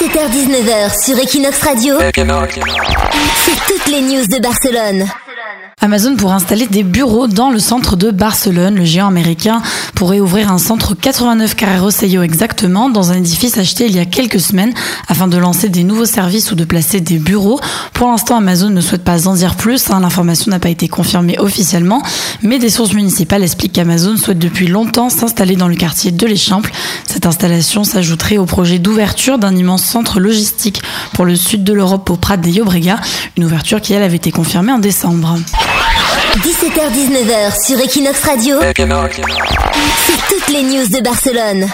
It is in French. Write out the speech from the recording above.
17h-19h sur Equinox Radio, c'est toutes les news de Barcelone. Amazon pour installer des bureaux dans le centre de Barcelone. Le géant américain pourrait ouvrir un centre 89 Carrero Rosselló exactement dans un édifice acheté il y a quelques semaines afin de lancer des nouveaux services ou de placer des bureaux. Pour l'instant, Amazon ne souhaite pas en dire plus. Hein. L'information n'a pas été confirmée officiellement, mais des sources municipales expliquent qu'Amazon souhaite depuis longtemps s'installer dans le quartier de l'Échample. Cette installation s'ajouterait au projet d'ouverture d'un immense centre logistique pour le sud de l'Europe au Prat de Llobregat, une ouverture qui elle avait été confirmée en décembre. 17h-19h sur Equinox Radio, c'est toutes les news de Barcelone.